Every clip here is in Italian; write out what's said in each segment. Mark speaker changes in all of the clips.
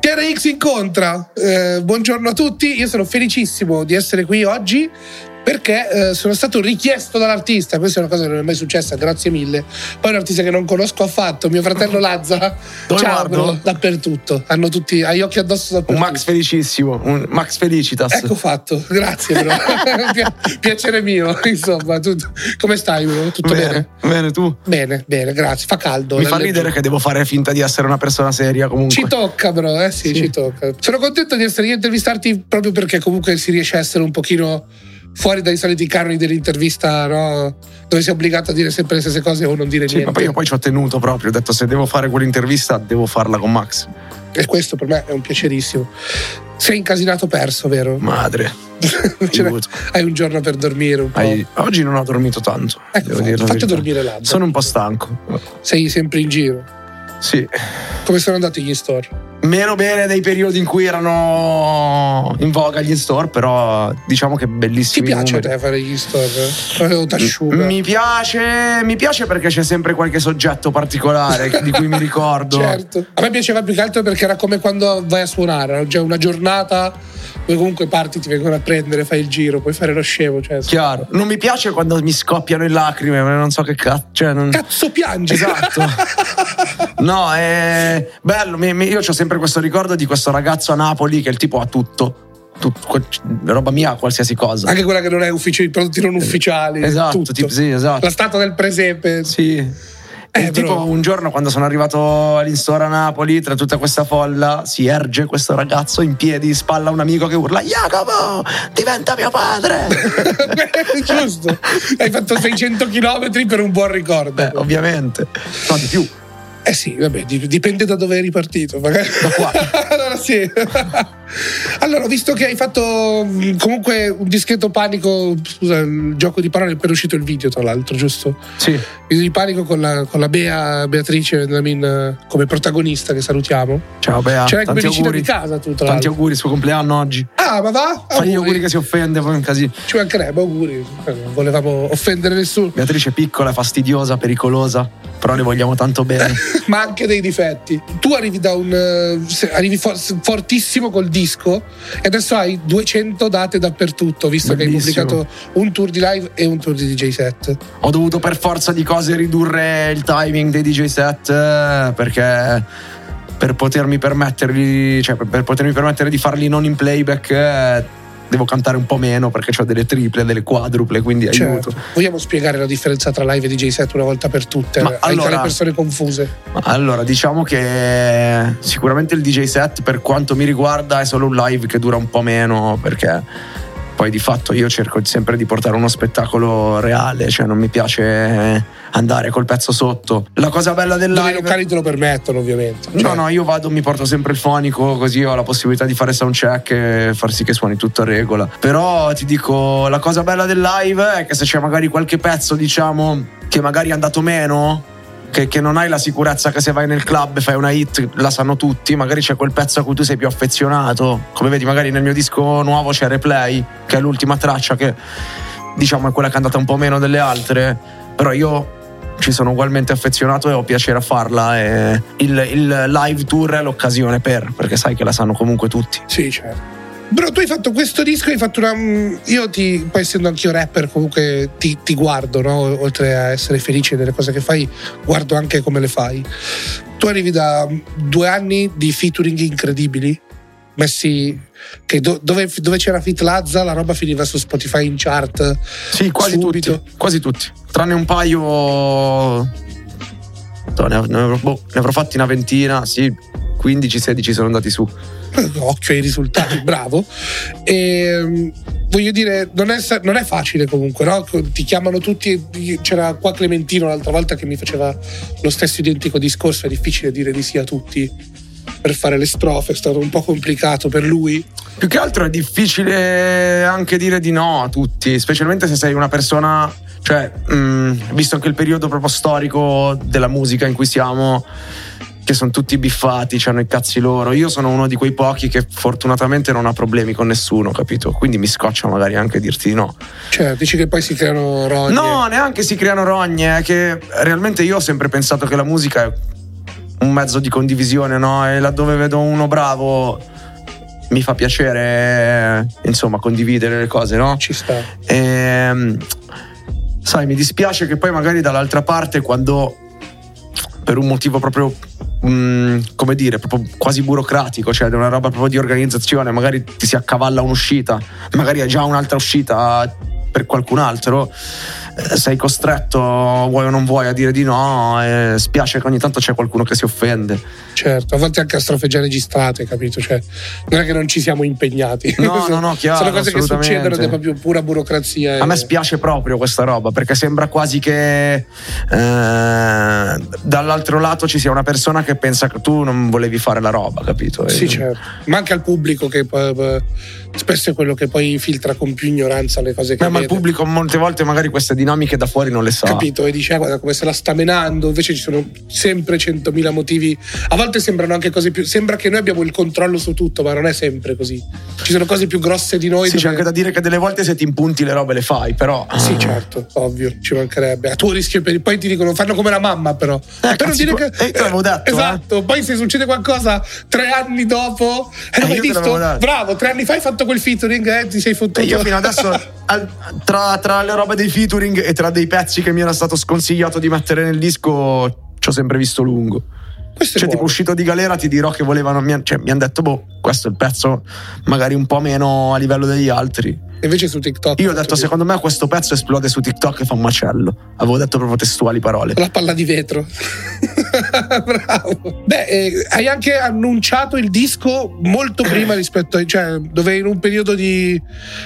Speaker 1: TRX incontra. Eh, buongiorno a tutti, io sono felicissimo di essere qui oggi perché eh, sono stato richiesto dall'artista, questa è una cosa che non è mai successa, grazie mille. Poi un artista che non conosco affatto, mio fratello Lazza,
Speaker 2: Dove
Speaker 1: ciao,
Speaker 2: guardo?
Speaker 1: dappertutto, hanno tutti agli occhi addosso
Speaker 2: Un
Speaker 1: dappertutto.
Speaker 2: Max felicissimo, un Max Felicitas.
Speaker 1: Ecco fatto, grazie. Pi- Piacere mio, insomma, tu- come stai bro? Tutto bene?
Speaker 2: bene, bene, tu.
Speaker 1: Bene, bene, grazie. Fa caldo.
Speaker 2: Mi fa
Speaker 1: Nelle-
Speaker 2: ridere che devo fare finta di essere una persona seria comunque.
Speaker 1: Ci tocca, bro, eh sì,
Speaker 2: Sì.
Speaker 1: ci tocca. Sono contento di essere a intervistarti proprio perché comunque si riesce a essere un pochino fuori dai soliti canoni dell'intervista, no? Dove sei obbligato a dire sempre le stesse cose o non dire
Speaker 2: Sì,
Speaker 1: niente.
Speaker 2: ma poi io poi ci ho tenuto proprio, ho detto se devo fare quell'intervista devo farla con Max.
Speaker 1: E questo per me è un piacerissimo. Sei incasinato perso, vero?
Speaker 2: Madre,
Speaker 1: hai un giorno per dormire un po'.
Speaker 2: Hai- oggi non ho dormito tanto.
Speaker 1: Ecco,
Speaker 2: devo
Speaker 1: fatto, faccio dormire là.
Speaker 2: Sono un po' stanco.
Speaker 1: Sei sempre in giro.
Speaker 2: Sì.
Speaker 1: Come sono andati gli store?
Speaker 2: Meno bene dei periodi in cui erano in voga gli store, però diciamo che
Speaker 1: Ti
Speaker 2: bellissimi
Speaker 1: piace a
Speaker 2: numeri.
Speaker 1: te fare gli store?
Speaker 2: Mi piace, mi piace perché c'è sempre qualche soggetto particolare di cui mi ricordo.
Speaker 1: Certo. A me piaceva più che altro perché era come quando vai a suonare, cioè una giornata dove comunque parti, ti vengono a prendere, fai il giro, puoi fare lo scemo. Cioè,
Speaker 2: Chiaro. Non mi piace quando mi scoppiano in lacrime, ma non so che cazzo. Cioè, non...
Speaker 1: Cazzo piangi!
Speaker 2: Esatto. No, è bello. mi- mi- io ho sempre questo ricordo di questo ragazzo a Napoli che il tipo ha tutto. Tut- que- roba mia, qualsiasi cosa.
Speaker 1: Anche quella che non è ufficiale, i prodotti non ufficiali.
Speaker 2: Esatto,
Speaker 1: tutto.
Speaker 2: tipo, sì, esatto.
Speaker 1: La statua del presepe.
Speaker 2: Sì.
Speaker 1: Eh,
Speaker 2: tipo un giorno quando sono arrivato all'instore a Napoli, tra tutta questa folla, si erge questo ragazzo in piedi, spalla un amico che urla Jacopo, diventa mio padre!
Speaker 1: Giusto. Hai fatto 600 km per un buon ricordo.
Speaker 2: Beh, ovviamente. No, di più.
Speaker 1: Eh sì, vabbè, dip- dipende da dove è ripartito. Magari.
Speaker 2: Da qua.
Speaker 1: allora, sì. allora, visto che hai fatto mh, comunque un discreto panico, scusa, il gioco di parole è appena uscito il video, tra l'altro, giusto?
Speaker 2: Sì.
Speaker 1: Video di panico con la, con la Bea Beatrice Benjamin eh, come protagonista, che salutiamo.
Speaker 2: Ciao Bea,
Speaker 1: C'era come
Speaker 2: auguri.
Speaker 1: di casa tu, tra
Speaker 2: Tanti
Speaker 1: l'altro.
Speaker 2: auguri, suo compleanno oggi.
Speaker 1: Ah, ma va?
Speaker 2: Fai gli auguri che si offende, poi un casino.
Speaker 1: Ci mancherebbe, auguri. Eh, Non volevamo offendere nessuno,
Speaker 2: Beatrice è piccola, fastidiosa, pericolosa, però le vogliamo tanto bene.
Speaker 1: ma anche dei difetti. Tu arrivi da un. eh, arrivi for- fortissimo col disco e adesso hai 200 date dappertutto, visto che hai
Speaker 2: Bellissimo.
Speaker 1: pubblicato un tour di live e un tour di DJ set.
Speaker 2: Ho dovuto per forza di cose ridurre il timing dei DJ set eh, perché per potermi permetterli, cioè per- per potermi permettere di farli non in playback eh, devo cantare un po' meno perché ho delle triple, delle quadruple, quindi aiuto.
Speaker 1: Certo. Vogliamo spiegare la differenza tra live e DJ set una volta per tutte?
Speaker 2: Ma allora-
Speaker 1: alle persone confuse.
Speaker 2: Allora, diciamo che sicuramente il DJ set per quanto mi riguarda è solo un live che dura un po' meno perché poi di fatto io cerco sempre di portare uno spettacolo reale, cioè non mi piace andare col pezzo sotto. La cosa bella del
Speaker 1: Dove i
Speaker 2: live
Speaker 1: locali te lo permettono, ovviamente.
Speaker 2: No,
Speaker 1: Cioè,
Speaker 2: no, io vado, mi porto sempre il fonico, così ho la possibilità di fare soundcheck e far sì che suoni tutto a regola. Però ti dico, la cosa bella del live è che se c'è magari qualche pezzo, diciamo, che magari è andato meno, che, che, non hai la sicurezza che se vai nel club fai una hit la sanno tutti, magari c'è quel pezzo a cui tu sei più affezionato. Come vedi, magari nel mio disco nuovo c'è Replay, che è l'ultima traccia che diciamo è quella che è andata un po' meno delle altre, però io ci sono ugualmente affezionato e ho piacere a farla e il, il live tour è l'occasione per, perché sai che la sanno comunque tutti.
Speaker 1: Sì, certo. Bro, tu hai fatto questo disco, hai fatto una. Mm, io ti, poi essendo anch'io rapper, comunque ti, ti guardo, no? Oltre a essere felice delle cose che fai, guardo anche come le fai. Tu arrivi da due anni di featuring incredibili, messi do, dove, dove, c'era Fit Lazza la roba finiva su Spotify in chart
Speaker 2: sì quasi subito. tutti quasi tutti tranne un paio ne, avrò, boh, ne avrò fatti una ventina sì 15-16 sono andati su
Speaker 1: occhio ai risultati, bravo. E, ehm, voglio dire, non è, non è facile comunque, no? Ti chiamano tutti. C'era qua Clementino l'altra volta che mi faceva lo stesso identico discorso. È difficile dire di sì a tutti per fare le strofe, è stato un po' complicato per lui.
Speaker 2: Più che altro è difficile anche dire di no a tutti, specialmente se sei una persona, cioè, mh, mm, visto anche il periodo proprio storico della musica in cui siamo che sono tutti biffati, hanno i cazzi loro. Io sono uno di quei pochi che fortunatamente non ha problemi con nessuno, capito? Quindi mi scoccia magari anche dirti di no.
Speaker 1: Cioè, dici che poi si creano rogne?
Speaker 2: No, neanche si creano rogne, è che realmente io ho sempre pensato che la musica è un mezzo di condivisione, no? E laddove vedo uno bravo mi fa piacere, insomma, condividere le cose, no?
Speaker 1: Ci sta.
Speaker 2: E, ehm, sai, mi dispiace che poi magari dall'altra parte quando per un motivo proprio Mm, come dire, proprio quasi burocratico, cioè una roba proprio di organizzazione, magari ti si accavalla un'uscita, magari hai già un'altra uscita per qualcun altro sei costretto, vuoi o non vuoi, a dire di no. E spiace che ogni tanto c'è qualcuno che si offende.
Speaker 1: Certo, a volte anche a strofe già registrate, capito? Cioè, non è che non ci siamo impegnati.
Speaker 2: No, no, no, chiaro.
Speaker 1: Sono cose che succedono ed è proprio pura burocrazia.
Speaker 2: E... A me spiace proprio questa roba, perché sembra quasi che eh, dall'altro lato ci sia una persona che pensa che tu non volevi fare la roba, capito?
Speaker 1: Sì, e... certo. Ma anche al pubblico che poi, spesso è quello che poi filtra con più ignoranza le cose che
Speaker 2: Beh, ma il pubblico molte volte magari queste dinamiche da fuori non le sa.
Speaker 1: Capito? E dice, ah, guarda come se la sta menando, invece ci sono sempre centomila motivi. A volte sembrano anche cose più. Sembra che noi abbiamo il controllo su tutto, ma non è sempre così. Ci sono cose più grosse di noi.
Speaker 2: Sì, dove... c'è anche da dire che delle volte se ti impunti le robe le fai, però.
Speaker 1: Sì, certo, ovvio, ci mancherebbe. A tuo rischio poi ti dicono fanno come la mamma, però.
Speaker 2: Eh, per dire che. Eh, te l'avevo detto.
Speaker 1: Eh. Esatto, eh. poi se succede qualcosa tre anni dopo. Eh, eh hai visto? Bravo, tre anni fa hai fatto quel featuring, eh, ti sei fottuto. E
Speaker 2: io fino adesso, tra, tra le robe dei featuring e tra dei pezzi che mi era stato sconsigliato di mettere nel disco, ci ho sempre visto lungo. Questo cioè, tipo uscito di galera, ti dirò che volevano. Mi, cioè, mi hanno detto, boh, questo è il pezzo magari un po' meno a livello degli altri.
Speaker 1: Invece su TikTok.
Speaker 2: Io ho detto, secondo me questo pezzo esplode su TikTok e fa un macello. Avevo detto proprio testuali parole.
Speaker 1: La palla di vetro. Bravo. Beh, eh, hai anche annunciato il disco molto prima rispetto a. cioè, dove in un periodo di.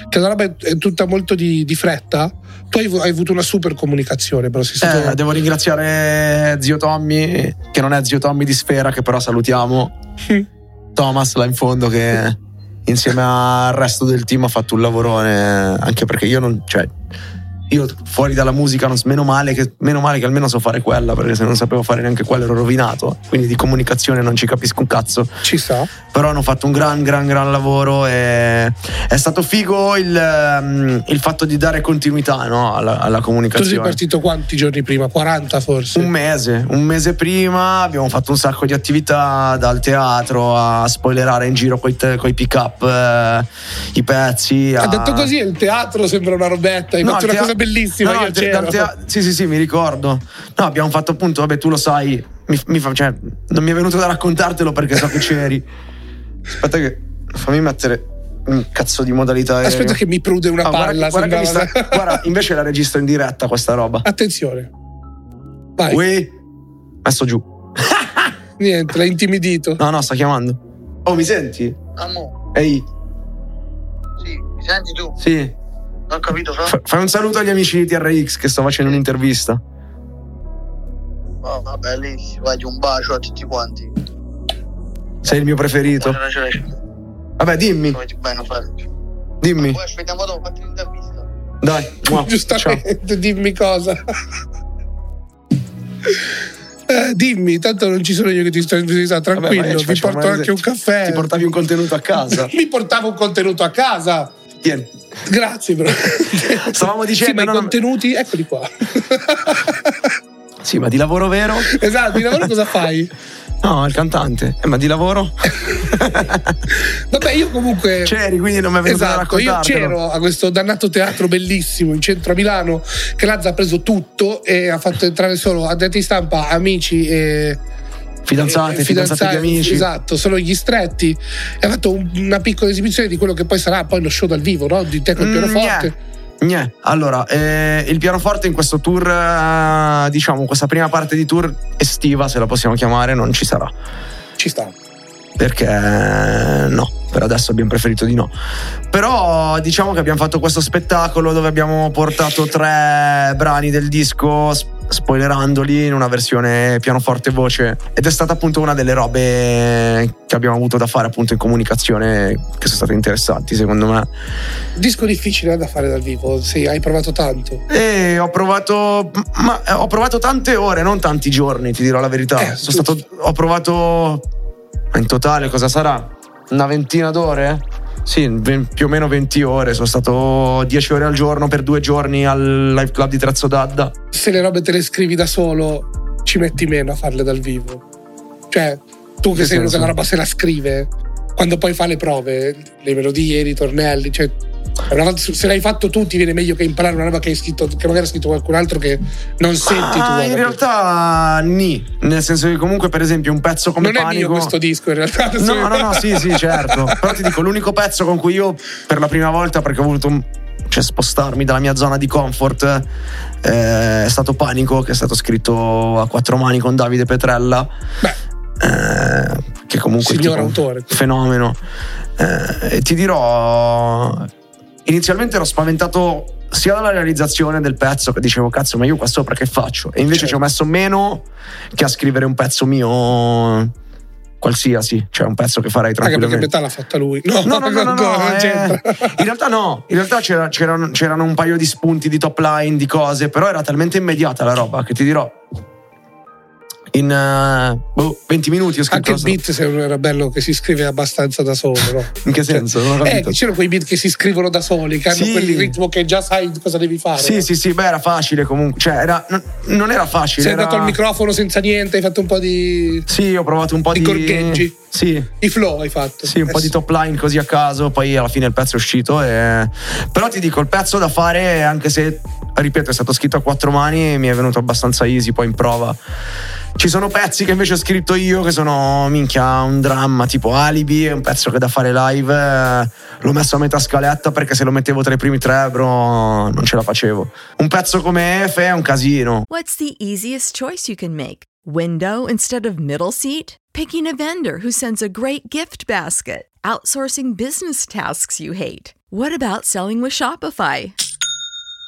Speaker 1: che la roba è tutta molto di, di fretta. Tu hai, hai, avuto una super comunicazione, però sei stato...
Speaker 2: eh, devo ringraziare zio Tommy, che non è zio Tommy di Sfera, che però salutiamo. Thomas là in fondo che insieme al resto del team ha fatto un lavorone anche perché io non cioè io fuori dalla musica non, meno, male che, meno male che almeno so fare quella perché se non sapevo fare neanche quella ero rovinato. Quindi di comunicazione non ci capisco un cazzo.
Speaker 1: Ci sta.
Speaker 2: Però hanno fatto un gran gran gran lavoro e è stato figo il, ehm, il fatto di dare continuità no, alla, alla, comunicazione tu
Speaker 1: sei partito quanti giorni prima? 40 forse?
Speaker 2: un mese un mese prima abbiamo fatto un sacco di attività dal teatro a spoilerare in giro con i pick up eh, i pezzi
Speaker 1: a... ha detto così il teatro sembra una robetta hai no, fatto una cosa bellissima. No, io.
Speaker 2: Te- sì, sì, sì, mi ricordo. No, abbiamo fatto appunto, vabbè, tu lo sai. Mi, mi fa, cioè, non mi è venuto da raccontartelo perché so che c'eri. Aspetta, che fammi mettere cazzo di modalità. Aereo.
Speaker 1: Aspetta, che mi prude una ah, palla.
Speaker 2: Guarda, guarda, sta, guarda, invece la registro in diretta questa roba.
Speaker 1: Attenzione. Vai.
Speaker 2: Ui, messo giù.
Speaker 1: Niente, l'ha intimidito.
Speaker 2: No, no, sta chiamando. Oh, mi senti?
Speaker 3: Amo.
Speaker 2: Ehi.
Speaker 3: Sì, mi senti tu?
Speaker 2: Sì.
Speaker 3: Non ho capito, Fra.
Speaker 2: Fai un saluto agli amici di TRX che sto facendo un'intervista.
Speaker 3: Oh, vabbè, bellissimo. Vai, un bacio a tutti quanti.
Speaker 2: Sei il mio preferito. Vabbè, dimmi.
Speaker 3: Bene,
Speaker 2: dimmi.
Speaker 3: Ma poi aspettiamo dopo, fatti l'intervista.
Speaker 2: Dai, wow,
Speaker 1: giustamente,
Speaker 2: ciao.
Speaker 1: dimmi cosa. Eh, dimmi, tanto non ci sono io che ti sto in visita, tranquillo,
Speaker 2: Vabbè,
Speaker 1: vi porto anche un caffè.
Speaker 2: Ti portavi un contenuto a casa.
Speaker 1: Mi portavo un contenuto a casa.
Speaker 2: Tieni.
Speaker 1: Grazie, però.
Speaker 2: Stavamo
Speaker 1: Sì,
Speaker 2: dicendo.
Speaker 1: ma i contenuti, eccoli qua.
Speaker 2: Sì, ma di lavoro vero?
Speaker 1: esatto, di lavoro cosa fai?
Speaker 2: No, il cantante. Eh, ma di lavoro?
Speaker 1: Vabbè, io comunque.
Speaker 2: C'eri, quindi non mi è venuto
Speaker 1: Esatto, io c'ero a questo dannato teatro bellissimo in centro a Milano che Lazza ha preso tutto e ha fatto entrare solo addetti di stampa, amici e
Speaker 2: Fidanzate, fidanzati amici.
Speaker 1: Esatto, solo gli stretti. E ha fatto un- una piccola esibizione di quello che poi sarà poi lo show dal vivo, no? Di te col
Speaker 2: Mm,
Speaker 1: pianoforte.
Speaker 2: Gnè. Allora, eh, il pianoforte in questo tour, eh, diciamo, questa prima parte di tour estiva, se la possiamo chiamare, non ci sarà.
Speaker 1: Ci sta.
Speaker 2: Perché eh, no, per adesso abbiamo preferito di no. Però diciamo che abbiamo fatto questo spettacolo dove abbiamo portato tre brani del disco, spoilerandoli in una versione pianoforte voce. Ed è stata appunto una delle robe che abbiamo avuto da fare appunto in comunicazione che sono state interessanti secondo me.
Speaker 1: Disco difficile da fare dal vivo, sì, hai provato tanto.
Speaker 2: E ho provato, ma eh, ho provato tante ore, non tanti giorni, ti dirò la verità.
Speaker 1: Eh,
Speaker 2: Sono stato, ho provato in totale cosa sarà? Una ventina d'ore? Sì, più o meno 20 ore. Sono stato 10 ore al giorno per due giorni al live club di Trezzo d'Adda.
Speaker 1: Se le robe te le scrivi da solo, ci metti meno a farle dal vivo. Cioè, tu che
Speaker 2: Che
Speaker 1: sei
Speaker 2: senso?
Speaker 1: la roba se la scrive, quando poi fa le prove, le melodie, i ritornelli, cioè. Se l'hai fatto tu ti viene meglio che imparare una roba che hai scritto, che magari ha scritto qualcun altro che non senti tu.
Speaker 2: Ah, in
Speaker 1: capito?
Speaker 2: realtà ni. Nel senso che comunque, per esempio, un pezzo come
Speaker 1: non è
Speaker 2: Panico.
Speaker 1: mio questo disco in realtà.
Speaker 2: No, no, no, sì, sì, certo. Però ti dico, l'unico pezzo con cui io per la prima volta, perché ho voluto un- cioè, spostarmi dalla mia zona di comfort, eh, è stato Panico, che è stato scritto a quattro mani con Davide Petrella,
Speaker 1: Beh,
Speaker 2: eh, che comunque è un
Speaker 1: autore.
Speaker 2: fenomeno. Eh, e ti dirò, inizialmente ero spaventato sia dalla realizzazione del pezzo che dicevo cazzo ma io qua sopra che faccio e invece
Speaker 1: Certo.
Speaker 2: ci ho messo meno che a scrivere un pezzo mio qualsiasi cioè un pezzo che farei
Speaker 1: anche perché
Speaker 2: tranquillamente
Speaker 1: metà l'ha fatta lui. No,
Speaker 2: No, no, no, no, no, eh, in realtà no, in realtà c'era- c'erano, c'erano un paio di spunti di top line, di cose, però era talmente immediata la roba che ti dirò. In eh, boh, 20 minuti ho scritto
Speaker 1: Anche il beat se non era bello che si scrive abbastanza da solo, no?
Speaker 2: In che senso? Non ho
Speaker 1: Eh,
Speaker 2: capito.
Speaker 1: c'erano quei beat che si scrivono da soli, che hanno
Speaker 2: Sì.
Speaker 1: quel ritmo che già sai cosa devi fare.
Speaker 2: Sì,
Speaker 1: no?
Speaker 2: sì, sì, beh, era facile comunque. Cioè, era, non, non era facile.
Speaker 1: Sei
Speaker 2: era...
Speaker 1: andato al microfono senza niente, hai fatto un po' di.
Speaker 2: Sì, ho provato un po'
Speaker 1: Di
Speaker 2: di.
Speaker 1: corcheggi.
Speaker 2: Sì.
Speaker 1: i flow hai fatto.
Speaker 2: Sì, un po' di top line così a caso, poi alla fine il pezzo è uscito. E... Però ti dico, il pezzo da fare, anche se, ripeto, è stato scritto a quattro mani, mi è venuto abbastanza easy poi in prova. Ci sono pezzi che invece ho scritto io che sono minchia un dramma, tipo Alibi, è un pezzo che da fare live eh, l'ho messo a metà scaletta perché se lo mettevo tra i primi tre, bro, non ce la facevo. Un pezzo come Efe è un casino.
Speaker 4: What's the easiest choice you can make? Window instead of middle seat? Picking a vendor who sends a great gift basket? Outsourcing business tasks you hate? What about selling with Shopify?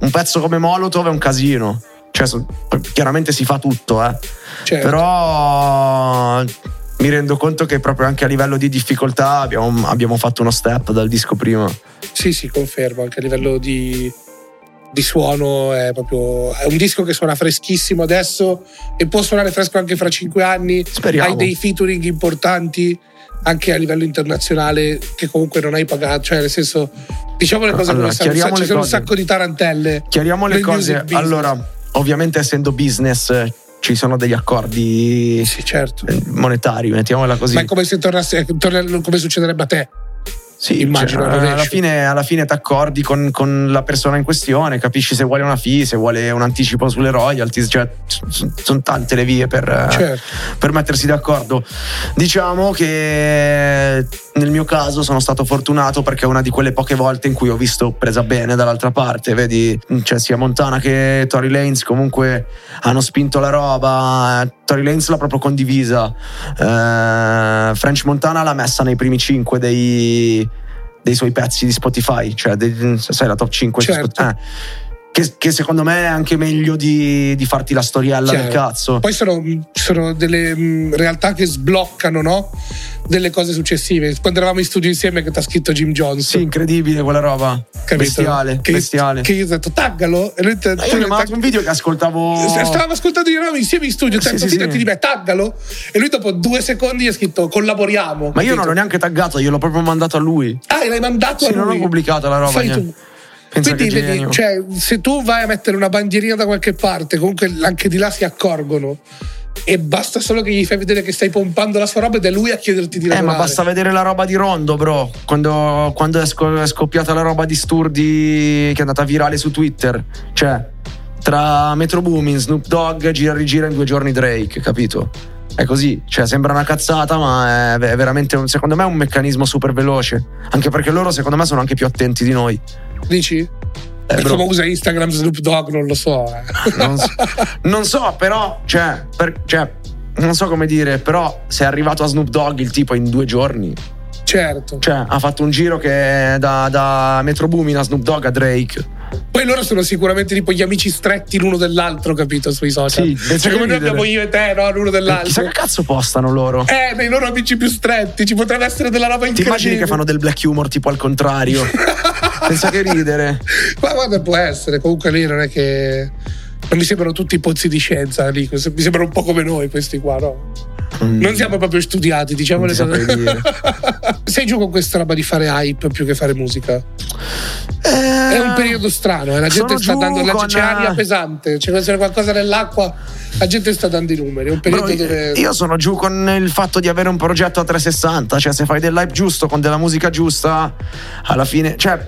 Speaker 2: Un pezzo come Molotov è un casino. Cioè, chiaramente si fa tutto, eh.
Speaker 1: Certo.
Speaker 2: Però mi rendo conto che proprio anche a livello di difficoltà abbiamo, abbiamo fatto uno step dal disco prima.
Speaker 1: Sì, sì, confermo, anche a livello di, di suono è proprio è un disco che suona freschissimo adesso e può suonare fresco anche fra cinque anni
Speaker 2: Speriamo.
Speaker 1: hai dei featuring importanti anche a livello internazionale che comunque non hai pagato cioè nel senso diciamo le cose
Speaker 2: Allora,
Speaker 1: come stanno. Ci sono un sacco di tarantelle
Speaker 2: Chiariamo le cose. Allora, ovviamente essendo business ci sono degli accordi
Speaker 1: sì certo.
Speaker 2: eh, monetari, mettiamola così.
Speaker 1: ma è come se tornasse torna- come succederebbe a te
Speaker 2: Sì,
Speaker 1: immagino,
Speaker 2: cioè,
Speaker 1: al
Speaker 2: alla fine, alla fine ti accordi con, con la persona in questione, capisci se vuole una fee, se vuole un anticipo sulle royalties, cioè sono tante le vie per,
Speaker 1: Certo.
Speaker 2: per mettersi d'accordo. Diciamo che nel mio caso sono stato fortunato perché è una di quelle poche volte in cui ho visto presa bene dall'altra parte, vedi, cioè sia Montana che Tory Lanez comunque hanno spinto la roba, Tory Lanez l'ha proprio condivisa, eh, French Montana l'ha messa nei primi 5 dei, dei suoi pezzi di Spotify, cioè dei- sai la top 5 su
Speaker 1: Certo.
Speaker 2: Spotify. Eh, che, che secondo me è anche meglio di, di farti la storiella del
Speaker 1: Chiaro.
Speaker 2: cazzo.
Speaker 1: Poi sono, sono delle mh, realtà che sbloccano, no? Delle cose successive. Quando eravamo in studio insieme che ti ha scritto Jim Jones.
Speaker 2: Sì, incredibile quella roba.
Speaker 1: capito?
Speaker 2: Bestiale,
Speaker 1: Che,
Speaker 2: bestiale.
Speaker 1: che io ho detto taggalo. E lui
Speaker 2: Ma
Speaker 1: tu
Speaker 2: io ho mandato un video che ascoltavo.
Speaker 1: Stavamo ascoltando io e noi insieme in studio,
Speaker 2: Sì,
Speaker 1: sì,
Speaker 2: sì, sì.
Speaker 1: di me, taggalo. E lui dopo due secondi ha scritto collaboriamo.
Speaker 2: Ma io non
Speaker 1: capito?
Speaker 2: l'ho neanche taggato, gliel'ho proprio mandato a lui.
Speaker 1: Ah, l'hai mandato
Speaker 2: Sì,
Speaker 1: a lui.
Speaker 2: non ho pubblicato la roba.
Speaker 1: Fai
Speaker 2: niente.
Speaker 1: tu.
Speaker 2: Pensa
Speaker 1: Quindi vedi, cioè, se tu vai a mettere una bandierina da qualche parte, comunque anche di là si accorgono. E basta solo che gli fai vedere che stai pompando la sua roba ed è lui a chiederti di
Speaker 2: Eh,
Speaker 1: lavorare.
Speaker 2: ma basta vedere la roba di Rondo, bro. Quando, quando è, sco- è scoppiata la roba di Sturdi che è andata virale su Twitter. Cioè, tra Metro Boomin, Snoop Dogg, gira e rigira in due giorni Drake, capito? È così, cioè sembra una cazzata, ma è è veramente, un- secondo me, è un meccanismo super veloce. Anche perché loro, secondo me, sono anche più attenti di noi.
Speaker 1: Dici?
Speaker 2: Eh,
Speaker 1: come usa Instagram Snoop Dogg, non lo so. eh.
Speaker 2: non so, non so, però, cioè, per- cioè, non so come dire, però se è arrivato a Snoop Dogg il tipo in due giorni,
Speaker 1: certo.
Speaker 2: cioè ha fatto un giro che è da, da Metro Boomin a Snoop Dogg a Drake.
Speaker 1: Poi loro sono sicuramente tipo gli amici stretti l'uno dell'altro, capito? Sui social.
Speaker 2: Sì,
Speaker 1: cioè, come noi abbiamo io e te, no? L'uno
Speaker 2: Chissà
Speaker 1: dell'altro.
Speaker 2: che cazzo postano loro.
Speaker 1: Eh, dei loro amici più stretti, ci potrebbe essere della roba
Speaker 2: Ti
Speaker 1: incredibile.
Speaker 2: immagini che fanno del black humor tipo al contrario? Pensa che ridere.
Speaker 1: Ma guarda, può essere. Comunque lì non è che. Non mi sembrano tutti pozzi di scienza lì. Mi sembrano un po' come noi questi qua, no? Non siamo proprio studiati, diciamo
Speaker 2: Non
Speaker 1: le cose. Sei giù con questa roba di fare hype più che fare musica? È un periodo strano, eh, la gente sta dando. la- c'è aria pesante, c'è quando c'è qualcosa nell'acqua, la gente sta dando i numeri. È un periodo
Speaker 2: Bro,
Speaker 1: dove.
Speaker 2: Io sono giù con il fatto di avere un progetto a 360, cioè se fai del live giusto con della musica giusta, alla fine, cioè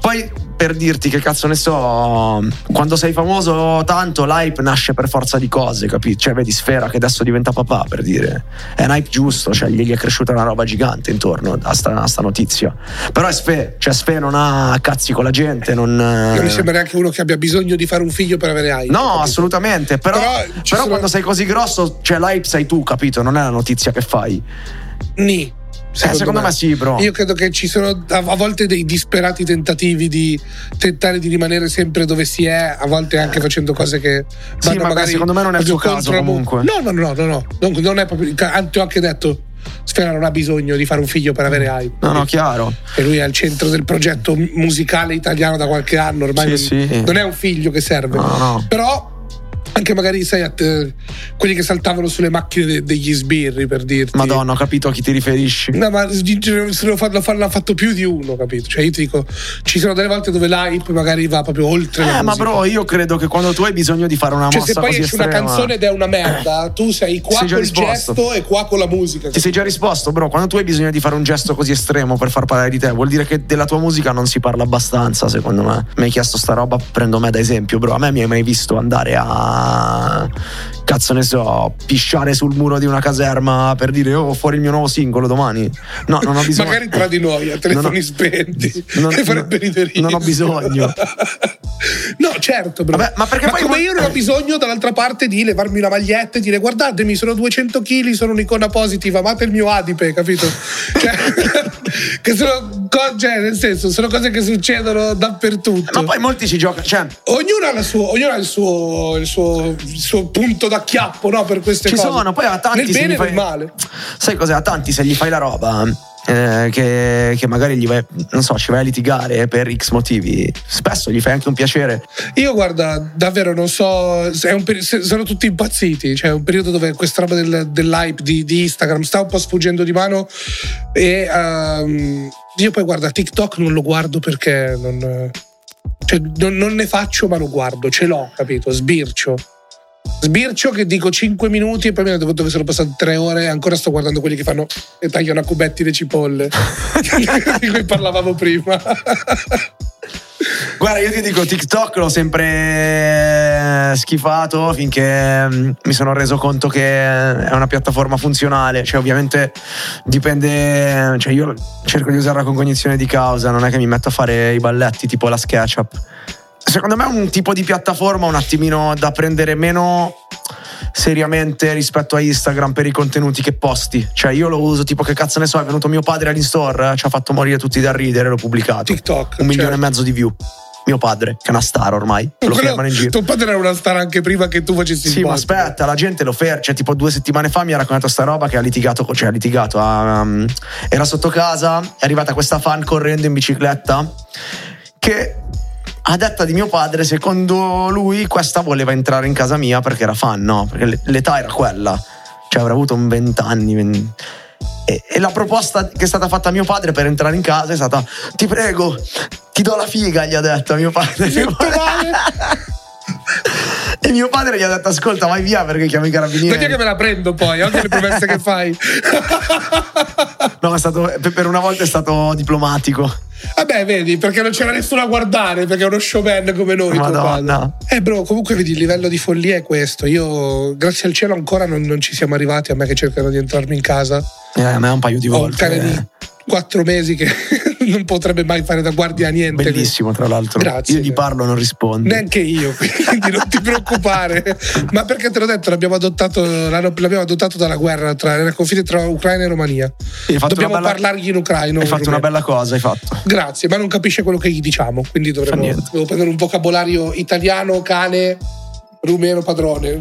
Speaker 2: poi per dirti che cazzo ne so, quando sei famoso tanto l'hype nasce per forza di cose, capito? Cioè vedi Sfera che adesso diventa papà per dire, è un hype giusto, cioè gli è cresciuta una roba gigante intorno a sta, a sta notizia. Però è Sfe, cioè Sfe non ha cazzi con la gente, non...
Speaker 1: Non mi sembra neanche uno che abbia bisogno di fare un figlio per avere hype.
Speaker 2: No,
Speaker 1: capito?
Speaker 2: assolutamente. Però,
Speaker 1: Però
Speaker 2: però,
Speaker 1: sono-
Speaker 2: quando sei così grosso, cioè l'hype sei tu, capito? Non è la notizia che fai.
Speaker 1: Ni.
Speaker 2: Eh, secondo me sì, bro.
Speaker 1: Io credo che ci sono a volte dei disperati tentativi di tentare di rimanere sempre dove si è, a volte anche facendo cose che
Speaker 2: Sì, ma
Speaker 1: magari
Speaker 2: secondo me non è il suo caso, comunque.
Speaker 1: No, no, no, no, no, non, non è proprio. Anzi, ho anche detto. Sfera non ha bisogno di fare un figlio per avere hype.
Speaker 2: No, no, chiaro.
Speaker 1: E lui è al centro del progetto musicale italiano da qualche anno, ormai
Speaker 2: Sì,
Speaker 1: non,
Speaker 2: sì.
Speaker 1: non è un figlio che serve.
Speaker 2: No, no.
Speaker 1: Però anche magari sai a te- quelli che saltavano sulle macchine de- degli sbirri per dirti.
Speaker 2: Madonna, ho capito a chi ti riferisci.
Speaker 1: No, ma se lo fanno, fanno- l'ha fatto più di uno, capito? Cioè, io ti dico, ci sono delle volte dove l'hype magari va proprio oltre la
Speaker 2: Eh, ma
Speaker 1: musica.
Speaker 2: bro, io credo che quando tu hai bisogno di fare una
Speaker 1: Cioè,
Speaker 2: mossa
Speaker 1: se poi
Speaker 2: così
Speaker 1: esce una canzone ed è una merda, tu sei qua
Speaker 2: Sei
Speaker 1: col
Speaker 2: risposto.
Speaker 1: gesto e qua con la musica.
Speaker 2: Ti sei già risposto, bro. Quando tu hai bisogno di fare un gesto così estremo per far parlare di te, vuol dire che della tua musica non si parla abbastanza, secondo me. Mi hai chiesto sta roba, prendo me da esempio, bro. A me mi hai mai visto andare a. uh, Cazzo ne so, pisciare sul muro di una caserma per dire oh fuori il mio nuovo singolo domani. No, non ho bisogno.
Speaker 1: Magari tra di noi, a telefoni
Speaker 2: ho-
Speaker 1: spenti.
Speaker 2: non-
Speaker 1: che farebbe riderissimo.
Speaker 2: non ho bisogno.
Speaker 1: no, certo, bro.
Speaker 2: Vabbè, ma perché poi
Speaker 1: come io non ho bisogno dall'altra parte di levarmi la maglietta e dire guardatemi, sono 200 kg, sono un'icona positiva, amate il mio adipe, capito? Cioè, che sono, cioè, nel senso, sono cose che succedono dappertutto.
Speaker 2: Ma poi molti ci giocano. Cioè,
Speaker 1: Ognuno ha, la sua- ognuno ha il, suo, il, suo, il suo punto d'acchiappo no, per queste
Speaker 2: Ci
Speaker 1: cose.
Speaker 2: sono, poi a tanti
Speaker 1: Nel bene e
Speaker 2: fai-
Speaker 1: nel male.
Speaker 2: Sai cos'è? A tanti se gli fai la roba eh, che, che magari gli vai, non so, ci vai a litigare per X motivi, spesso gli fai anche un piacere.
Speaker 1: Io guarda, davvero non so, se- sono tutti impazziti, cioè è un periodo dove questa roba del, dell'hype di, di Instagram sta un po' sfuggendo di mano e ehm, io poi guarda TikTok non lo guardo perché non, cioè, non, non ne faccio ma lo guardo, ce l'ho, capito, sbircio. Sbircio che dico 5 minuti e poi mi rendo conto che sono passate 3 ore e ancora sto guardando quelli che fanno e tagliano a cubetti le cipolle di cui parlavamo prima.
Speaker 2: Guarda, io ti dico, TikTok l'ho sempre schifato finché mm, mi sono reso conto che è una piattaforma funzionale. Cioè, ovviamente dipende. Cioè, io cerco di usarla con cognizione di causa, non è che mi metto a fare i balletti tipo la SketchUp. Secondo me è un tipo di piattaforma un attimino da prendere meno seriamente rispetto a Instagram per i contenuti che posti. Cioè, io lo uso tipo che cazzo ne so, è venuto mio padre all'in-store, ci ha fatto morire tutti da ridere, l'ho pubblicato.
Speaker 1: TikTok,
Speaker 2: Un milione
Speaker 1: certo.
Speaker 2: e mezzo di view. Mio padre, che è una star ormai, lo fermano in giro.
Speaker 1: Tuo padre era una star anche prima che tu facessi
Speaker 2: Sì, ma aspetta, la gente lo ferma. Cioè, tipo due settimane fa mi ha raccontato sta roba che ha litigato, cioè ha litigato. um, era sotto casa, è arrivata questa fan correndo in bicicletta che a detta di mio padre, secondo lui, questa voleva entrare in casa mia perché era fan, no? Perché l'età era quella. Cioè, avrà avuto un 20 anni. 20 E, e la proposta che è stata fatta a mio padre per entrare in casa è stata: Ti prego, ti do la figa, gli ha detto a mio padre. E mio padre gli ha detto: Ascolta, vai via perché chiamo i carabinieri.
Speaker 1: Perché che me la prendo poi, anche le promesse che fai.
Speaker 2: No, è stato, per una volta è stato diplomatico.
Speaker 1: Vabbè, vedi, perché non c'era nessuno a guardare, perché è uno showman come noi.
Speaker 2: Madonna.
Speaker 1: Eh, bro, comunque vedi, il livello di follia è questo. Io, grazie al cielo, ancora non, non ci siamo arrivati. A me che cercano di entrarmi in casa.
Speaker 2: Eh, a me un paio di
Speaker 1: Ho un
Speaker 2: volte.
Speaker 1: cane di quattro mesi che non potrebbe mai fare da guardia a niente.
Speaker 2: Bellissimo, tra l'altro.
Speaker 1: Grazie.
Speaker 2: Io gli parlo, non rispondo.
Speaker 1: Neanche io, quindi non ti preoccupare. Ma perché te l'ho detto, l'abbiamo adottato, l'abbiamo adottato dalla guerra, tra, nella confine tra Ucraina e Romania. Dobbiamo
Speaker 2: bella-
Speaker 1: parlargli in ucraino.
Speaker 2: Hai fatto una bella cosa, hai fatto.
Speaker 1: Grazie, ma non capisce quello che gli diciamo, quindi dovremmo prendere un vocabolario italiano, cane, rumeno, padrone.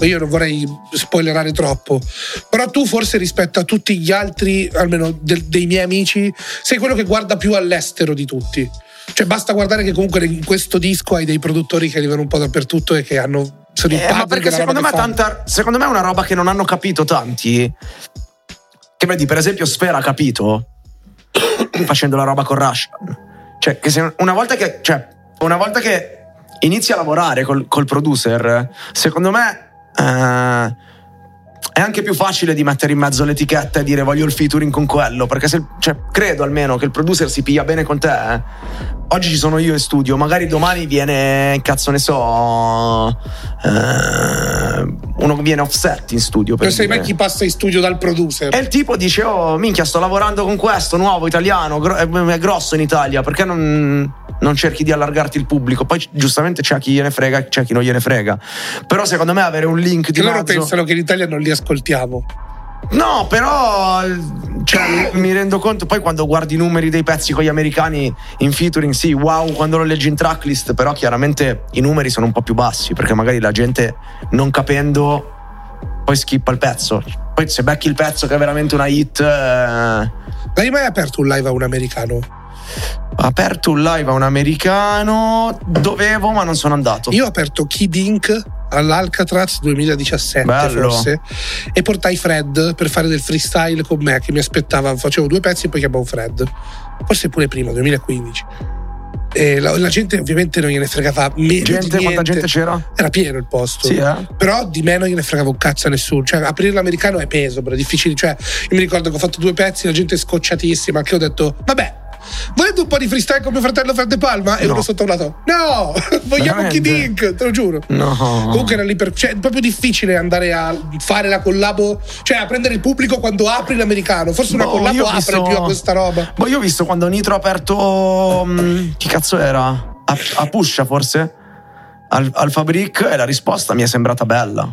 Speaker 1: Io non vorrei spoilerare troppo, però tu forse rispetto a tutti gli altri, almeno del- dei miei amici, sei quello che guarda più all'estero di tutti. Cioè basta guardare che comunque in questo disco hai dei produttori che arrivano un po' dappertutto e che hanno sono
Speaker 2: Eh, ma perché secondo me, tanta, secondo me è una roba che non hanno capito tanti. Che vedi, per esempio, Sfera ha capito facendo la roba con Rush. Cioè, che se una volta che. Cioè, una volta che inizi a lavorare col, col producer, secondo me. eh, è anche più facile di mettere in mezzo l'etichetta e dire voglio il featuring con quello, perché se, cioè, credo almeno che il producer si piglia bene con te. Eh. Oggi ci sono io in studio, magari domani viene, cazzo ne so, eh, uno viene offset in studio. Per
Speaker 1: Non sai mai chi passa in studio dal producer.
Speaker 2: E il tipo dice: Oh, minchia, sto lavorando con questo nuovo italiano, gro- è grosso in Italia, perché non, non cerchi di allargarti il pubblico? Poi giustamente c'è chi gliene frega e c'è chi non gliene frega. Però secondo me avere un link di
Speaker 1: che loro
Speaker 2: mezzo-
Speaker 1: pensano che in Italia non li ascoltiamo.
Speaker 2: No, però cioè, mi rendo conto poi quando guardi i numeri dei pezzi con gli americani in featuring, sì, wow, quando lo leggi in tracklist, però chiaramente i numeri sono un po' più bassi perché magari la gente non capendo poi skippa il pezzo. Poi se becchi il pezzo che è veramente una hit, eh,
Speaker 1: Hai mai aperto un live a un americano?
Speaker 2: ho aperto un live a un americano, dovevo ma non sono andato.
Speaker 1: Io ho aperto Kid Inc. all'Alcatraz 2017
Speaker 2: Bello.
Speaker 1: forse e portai Fred per fare del freestyle con me che mi aspettava, facevo due pezzi e poi chiamavo Fred. Forse pure prima, 2015. E la, la gente ovviamente non gliene fregava meno
Speaker 2: Gente, quanta gente c'era?
Speaker 1: Era pieno il posto.
Speaker 2: Sì, eh?
Speaker 1: Però di me non gliene fregava un cazzo a nessuno. Cioè, aprire l'americano è peso, bro, è difficile. Cioè, io mi ricordo che ho fatto due pezzi, la gente è scocciatissima. Che ho detto, vabbè, volete un po' di freestyle con mio fratello Fred De Palma? E
Speaker 2: No.
Speaker 1: uno sotto un lato, no, vogliamo? Kid Inc, te lo giuro.
Speaker 2: No.
Speaker 1: Comunque era lì per. Cioè, è proprio difficile andare a fare la collabo, cioè a prendere il pubblico quando apri l'americano. Forse una
Speaker 2: Boh,
Speaker 1: collabo apre
Speaker 2: visto-
Speaker 1: più a questa roba.
Speaker 2: Boh, io ho visto quando Nitro ha aperto. mm, chi cazzo era? A, a Pusha, forse? Al, al Fabric e la risposta mi è sembrata bella.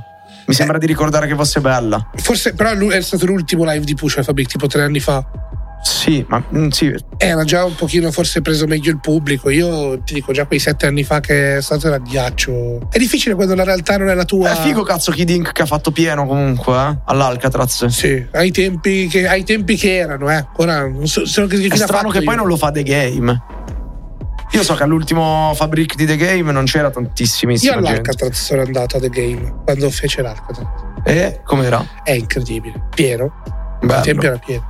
Speaker 2: Mi sembra di ricordare che fosse bella.
Speaker 1: Forse, però è stato l'ultimo live di Push Fabric, tipo tre anni fa.
Speaker 2: Sì, ma mm, sì,
Speaker 1: Era già un pochino forse preso meglio il pubblico. Io ti dico, già quei sette anni fa che è stato era ghiaccio. È difficile quando la realtà non è la tua.
Speaker 2: è figo cazzo Kid Ink che ha fatto pieno comunque, eh, all'Alcatraz.
Speaker 1: Sì, ai tempi che, ai tempi che erano, eh. Ora non so, so che
Speaker 2: È
Speaker 1: fine ha
Speaker 2: strano che poi
Speaker 1: io.
Speaker 2: non lo fa The Game. Io so che all'ultimo Fabric di The Game non c'era
Speaker 1: Io
Speaker 2: tantissimissima gente.
Speaker 1: all'Alcatraz sono andato a The Game quando fece l'Alcatraz.
Speaker 2: E com'era?
Speaker 1: È incredibile. Pieno.
Speaker 2: Bello.
Speaker 1: Al tempo era pieno.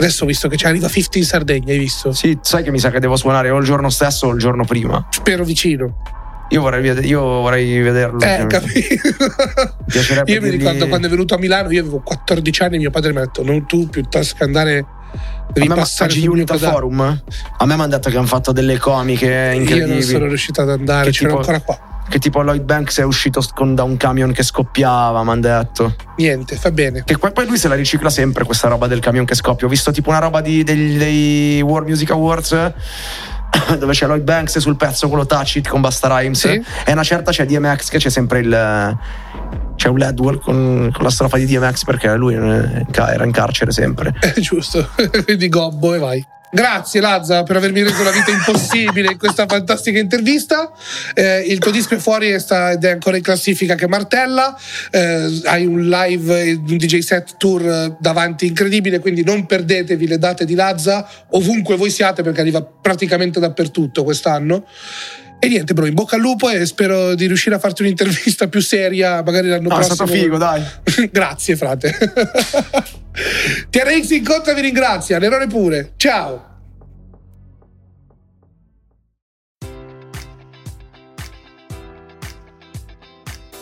Speaker 1: Adesso ho visto che ci arriva 50 in Sardegna, hai visto?
Speaker 2: Sì, sai che mi sa che devo suonare o il giorno stesso o il giorno prima.
Speaker 1: Spero vicino.
Speaker 2: Io vorrei, io vorrei vederlo.
Speaker 1: Eh, capito. Io mi
Speaker 2: dirgli-
Speaker 1: ricordo quando è venuto a Milano, io avevo 14 anni, mio padre mi ha detto: Non tu, piuttosto che andare. Devi
Speaker 2: a me,
Speaker 1: passare
Speaker 2: a
Speaker 1: sul mio
Speaker 2: G-Unit
Speaker 1: pedale."
Speaker 2: Forum a me mi hanno detto che hanno fatto delle comiche
Speaker 1: Io non
Speaker 2: incredibili
Speaker 1: sono riuscito ad andare,
Speaker 2: Che
Speaker 1: c'ero
Speaker 2: tipo-
Speaker 1: ancora qua.
Speaker 2: Che tipo Lloyd Banks è uscito con- da un camion che scoppiava mi hanno detto
Speaker 1: Niente, fa bene.
Speaker 2: che poi, lui se la ricicla sempre questa roba del camion che scoppia ho visto tipo una roba di- degli- dei World Music Awards eh, dove c'è Lloyd Banks sul pezzo quello Touch It con Basta Rhymes
Speaker 1: Sì.
Speaker 2: e una certa c'è DMX che c'è sempre il c'è un Ledwell con, con la strofa di DMX perché lui eh, era in carcere sempre
Speaker 1: È giusto. Quindi gobbo e vai. Grazie Lazza per avermi reso la vita impossibile in questa fantastica intervista. Eh, il tuo disco è fuori e sta- ed è ancora in classifica che martella. Eh, hai un live, un DJ set tour davanti incredibile, quindi non perdetevi le date di Lazza ovunque voi siate perché arriva praticamente dappertutto quest'anno. E niente, bro, in bocca al lupo e spero di riuscire a farti un'intervista più seria, magari l'anno
Speaker 2: no, è
Speaker 1: prossimo.
Speaker 2: stato figo dai
Speaker 1: Grazie, frate. TRX incontra vi ringrazia, l'errore pure. Ciao.